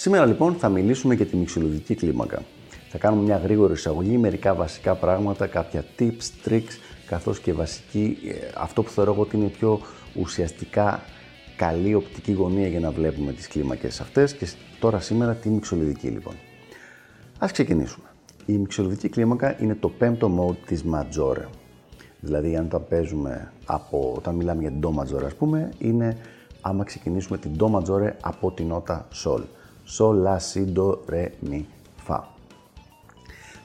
Σήμερα λοιπόν θα μιλήσουμε για τη μυξολιδική κλίμακα. Θα κάνουμε μια γρήγορη εισαγωγή, μερικά βασικά πράγματα, κάποια tips, tricks, καθώς και βασική, ε, αυτό που θεωρώ ότι είναι πιο ουσιαστικά καλή οπτική γωνία για να βλέπουμε τις κλίμακες αυτές και τώρα σήμερα τη μυξολιδική λοιπόν. Ας ξεκινήσουμε. Η μυξολιδική κλίμακα είναι το πέμπτο mode της Maggiore. Δηλαδή, αν τα παίζουμε από, όταν μιλάμε για την Do Maggiore, ας πούμε, είναι άμα ξεκινήσουμε την Do Maggiore από την νότα Sol. Sol, La, Si, Do, Re, Mi, Fa.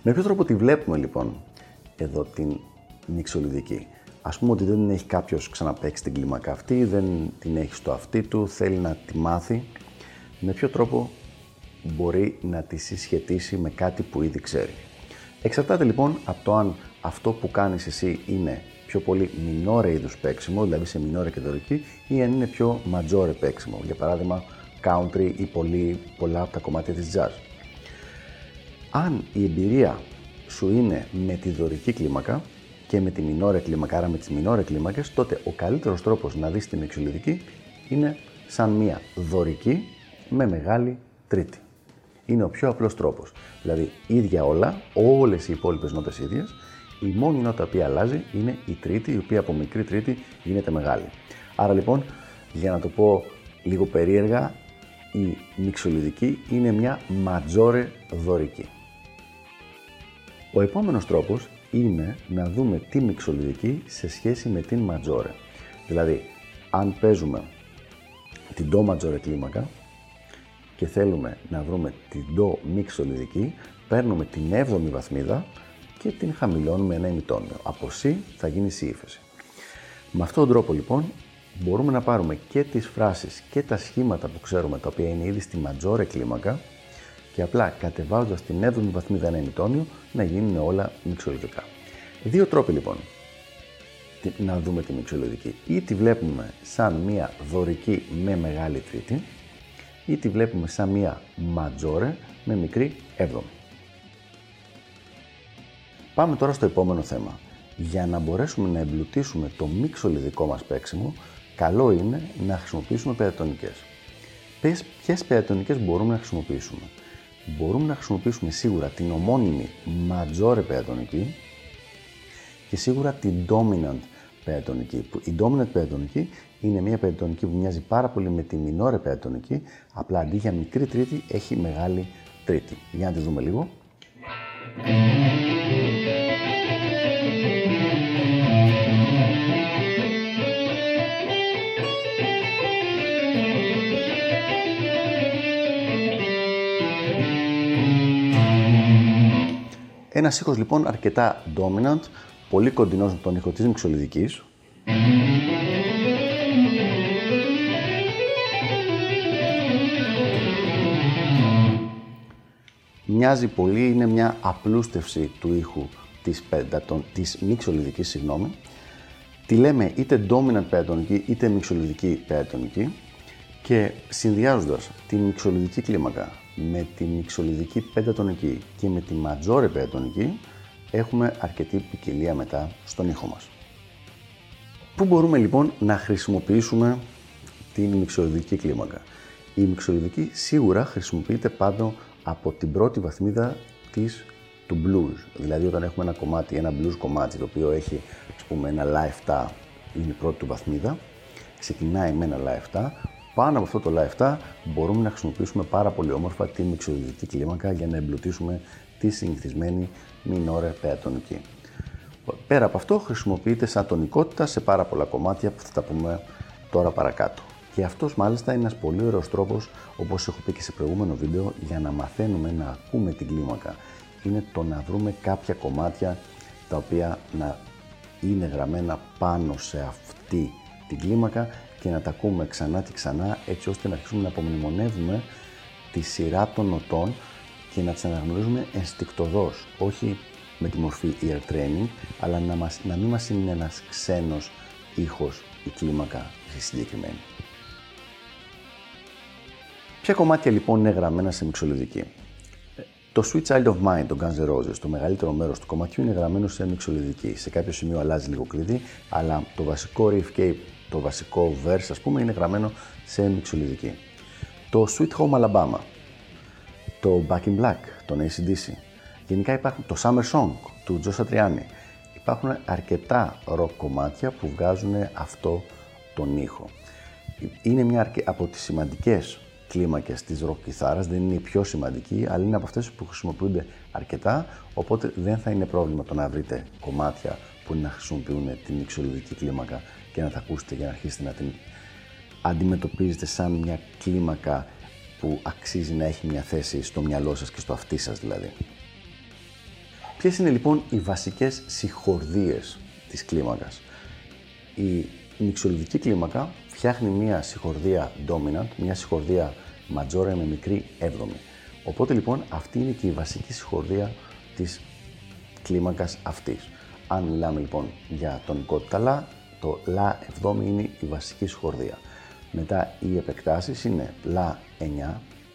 Με ποιο τρόπο τη βλέπουμε λοιπόν εδώ την μυξολιδική. Ας πούμε ότι δεν την έχει κάποιος ξαναπαίξει την κλίμακα αυτή, δεν την έχει στο αυτί του, θέλει να τη μάθει. Με ποιο τρόπο μπορεί να τη συσχετίσει με κάτι που ήδη ξέρει; Εξαρτάται λοιπόν από το αν αυτό που κάνεις εσύ είναι πιο πολύ μινόρε είδους παίξιμο, δηλαδή σε μινόρε και δωρική, ή αν είναι πιο ματζόρε παίξιμο, για παράδειγμα country ή πολύ, πολλά από τα κομμάτια της jazz. Αν η εμπειρία σου είναι με τη δωρική κλίμακα και με τη μινόρε κλίμακα, άρα με τις μινόρε κλίμακες, τότε ο καλύτερος τρόπος να δεις την εξολιδική είναι σαν μία δωρική με μεγάλη τρίτη. Είναι ο πιο απλός τρόπος. Δηλαδή, ίδια όλα, όλες οι υπόλοιπες νότες ίδιες, η μόνη νότα που αλλάζει είναι η τρίτη, η οποία από μικρή τρίτη γίνεται μεγάλη. Άρα λοιπόν, για να το πω λίγο περίεργα, η μυξολιδική είναι μια ματζόρε δωρική. Ο επόμενος τρόπος είναι να δούμε τη μυξολιδική σε σχέση με την ματζόρε. Δηλαδή, αν παίζουμε την do ματζόρε κλίμακα και θέλουμε να βρούμε την do μυξολιδική, παίρνουμε την 7η βαθμίδα και την χαμηλώνουμε ένα ημιτόνιο. Από C θα γίνει C ύφεση. Με αυτόν τον τρόπο λοιπόν μπορούμε να πάρουμε και τις φράσεις και τα σχήματα που ξέρουμε τα οποία είναι ήδη στη ματζόρε κλίμακα και απλά κατεβάζοντας την 7η βαθμίδα ένα ημιτόνιο να γίνουν όλα μυξολογικά. Δύο τρόποι λοιπόν να δούμε τη μυξολογική. Ή τη βλέπουμε σαν μία δωρική με μεγάλη τρίτη ή τη βλέπουμε σαν μία ματζόρε με μικρή έβδομη. Πάμε τώρα στο επόμενο θέμα. Για να μπορέσουμε να εμπλουτίσουμε το μυξολιδικό μας παίξιμο, καλό είναι να χρησιμοποιήσουμε περατονικές. Ποιες περατονικές μπορούμε να χρησιμοποιήσουμε; Μπορούμε να χρησιμοποιήσουμε σίγουρα την ομώνυμη ματζόρε περατονική και σίγουρα την dominant περατονική. Η dominant περατονική είναι μια περατονική που μοιάζει πάρα πολύ με τη minore περατονική, απλά αντί για μικρή τρίτη έχει μεγάλη τρίτη. Για να τη δούμε λίγο. Ένας ήχος λοιπόν αρκετά dominant, πολύ κοντινός με τον ήχο της μυξολιδικής. Μοιάζει πολύ, είναι μια απλούστευση του ήχου της, πεντατον, της μυξολιδικής, συγγνώμη. Τη λέμε είτε dominant πεντατονική είτε μυξολιδική πεντατονική και συνδυάζοντας τη μυξολιδική κλίμακα με τη μυξολιδική πεντατονική και με τη ματζόρε πεντατονική έχουμε αρκετή ποικιλία μετά στον ήχο μας. Πού μπορούμε λοιπόν να χρησιμοποιήσουμε την μυξολιδική κλίμακα; Η μυξολιδική σίγουρα χρησιμοποιείται πάνω από την πρώτη βαθμίδα της του blues. Δηλαδή όταν έχουμε ένα κομμάτι, ένα blues κομμάτι το οποίο έχει ας πούμε ένα live 7 είναι η πρώτη του βαθμίδα, ξεκινάει με ένα live 7, πάνω από αυτό το live 7 μπορούμε να χρησιμοποιήσουμε πάρα πολύ όμορφα τη μυξοδιδική κλίμακα για να εμπλουτίσουμε τη συνηθισμένη μινόρε πεατονική. Πέρα από αυτό χρησιμοποιείται σαν τονικότητα σε πάρα πολλά κομμάτια που θα τα πούμε τώρα παρακάτω. Και αυτός μάλιστα είναι ένας πολύ ωραίος τρόπος, όπως έχω πει και σε προηγούμενο βίντεο, για να μαθαίνουμε να ακούμε την κλίμακα. Είναι το να βρούμε κάποια κομμάτια τα οποία να είναι γραμμένα πάνω σε αυτή την κλίμακα και να τα ακούμε ξανά και ξανά έτσι ώστε να αρχίσουμε να απομνημονεύουμε τη σειρά των νοτών και να τις αναγνωρίζουμε ενστικτοδός, όχι με τη μορφή ear training, αλλά να, μας, να μην μας είναι ένας ξένος ήχος η κλίμακα συγκεκριμένη. Ποια κομμάτια λοιπόν είναι γραμμένα σε μυξολιδική. Το Sweet Child of Mine, το Guns N' Roses, το μεγαλύτερο μέρος του κομματιού είναι γραμμένο σε μυξολιδική. Σε κάποιο σημείο αλλάζει λίγο κλειδί, αλλά το βασικό riff και το βασικό verse, ας πούμε, είναι γραμμένο σε μυξολιδική. Το Sweet Home Alabama, το Back in Black, τον ACDC. Γενικά υπάρχουν το Summer Song του Joe Satriani. Υπάρχουν αρκετά rock κομμάτια που βγάζουν αυτό τον ήχο. Είναι μια από τις σημαντικές κλίμακες της rock κιθάρας, δεν είναι η πιο σημαντική, αλλά είναι από αυτές που χρησιμοποιούνται αρκετά, οπότε δεν θα είναι πρόβλημα το να βρείτε κομμάτια που να χρησιμοποιούν την εξολογική κλίμακα και να τα ακούσετε για να αρχίσετε να την αντιμετωπίζετε σαν μια κλίμακα που αξίζει να έχει μια θέση στο μυαλό σας και στο αυτί σας δηλαδή. Ποιες είναι λοιπόν οι βασικές συγχορδίες της κλίμακας; Η μυξολογική κλίμακα φτιάχνει μια συγχορδία dominant, μια συγχορδία majora με μικρή έβδομη. Οπότε λοιπόν αυτή είναι και η βασική συγχορδία της κλίμακας αυτής. Αν μιλάμε λοιπόν για τονικότητα λα, το λα εβδόμη είναι η βασική συγχορδία. Μετά οι επεκτάσεις είναι λα 9,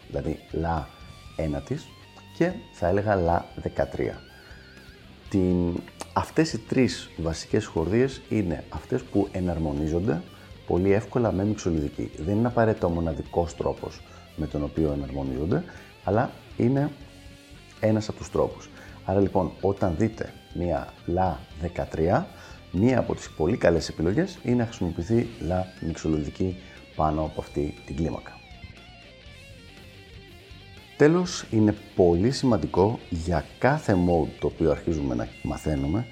δηλαδή λα ένατης και θα έλεγα λα 13. Την... Αυτές οι τρεις βασικές χορδίες είναι αυτές που εναρμονίζονται πολύ εύκολα με μυξολιδική. Δεν είναι απαραίτητα ο μοναδικός τρόπος με τον οποίο εναρμονίζονται, αλλά είναι ένας από τους τρόπους. Άρα λοιπόν όταν δείτε μία λα 13, μία από τις πολύ καλές επιλογές είναι να χρησιμοποιηθεί λα μυξολιδική πάνω από αυτή την κλίμακα. Τέλος, είναι πολύ σημαντικό για κάθε mode το οποίο αρχίζουμε να μαθαίνουμε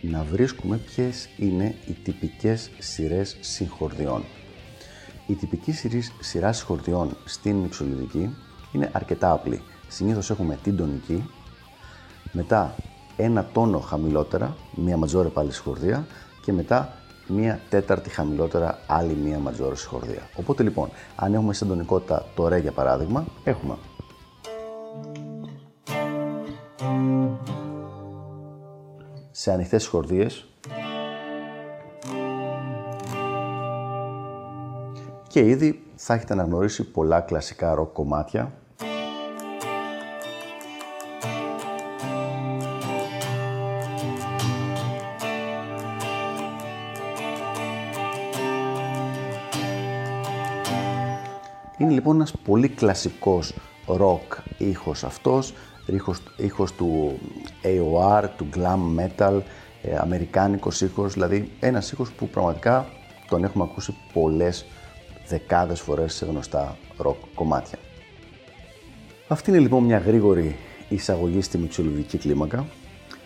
να βρίσκουμε ποιες είναι οι τυπικές σειρές συγχορδιών. Η τυπική σειρά συγχορδιών στην μυξολιδική είναι αρκετά απλή. Συνήθως έχουμε την τονική, μετά ένα τόνο χαμηλότερα, μία ματζόρε πάλι συγχορδία και μετά μία τέταρτη χαμηλότερα άλλη μία ματζόρε συγχορδία. Οπότε λοιπόν, αν έχουμε σαν τονικότητα το ρε για παράδειγμα, έχουμε. Σε ανοιχτές χορδίες. Και ήδη θα έχετε αναγνωρίσει πολλά κλασικά ροκ κομμάτια λοιπόν ένας πολύ κλασικός rock ήχος αυτός, ήχος, ήχος του AOR, του glam metal, ε, αμερικάνικος ήχος, δηλαδή ένας ήχος που πραγματικά τον έχουμε ακούσει πολλές δεκάδες φορές σε γνωστά rock κομμάτια. Αυτή είναι λοιπόν μια γρήγορη εισαγωγή στη μυξολογική κλίμακα.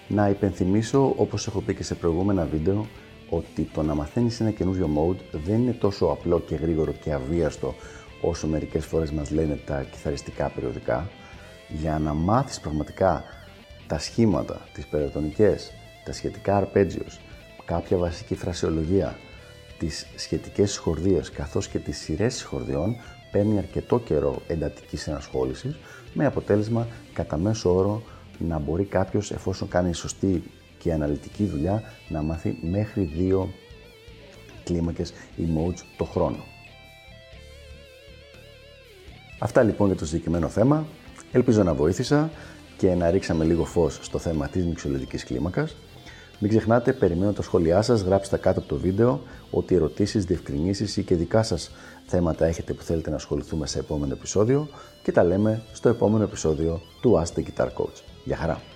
Να υπενθυμίσω, όπως έχω πει και σε προηγούμενα βίντεο, ότι το να μαθαίνεις ένα καινούριο mode δεν είναι τόσο απλό και γρήγορο και αβίαστο όσο μερικές φορές μας λένε τα κιθαριστικά περιοδικά, για να μάθεις πραγματικά τα σχήματα, τις περιτονικές, τα σχετικά αρπέτζιος, κάποια βασική φρασιολογία, τις σχετικές συγχορδίες καθώς και τις σειρές συγχορδιών παίρνει αρκετό καιρό εντατικής ενασχόλησης με αποτέλεσμα κατά μέσο όρο να μπορεί κάποιος εφόσον κάνει σωστή και αναλυτική δουλειά να μάθει μέχρι δύο κλίμακες modes το χρόνο. Αυτά λοιπόν για το συγκεκριμένο θέμα. Ελπίζω να βοήθησα και να ρίξαμε λίγο φως στο θέμα της μυξολογικής κλίμακας. Μην ξεχνάτε, περιμένω τα σχόλιά σας, γράψτε κάτω από το βίντεο ό,τι ερωτήσεις, διευκρινήσεις ή και δικά σας θέματα έχετε που θέλετε να ασχοληθούμε σε επόμενο επεισόδιο και τα λέμε στο επόμενο επεισόδιο του Ask the Guitar Coach. Γεια χαρά!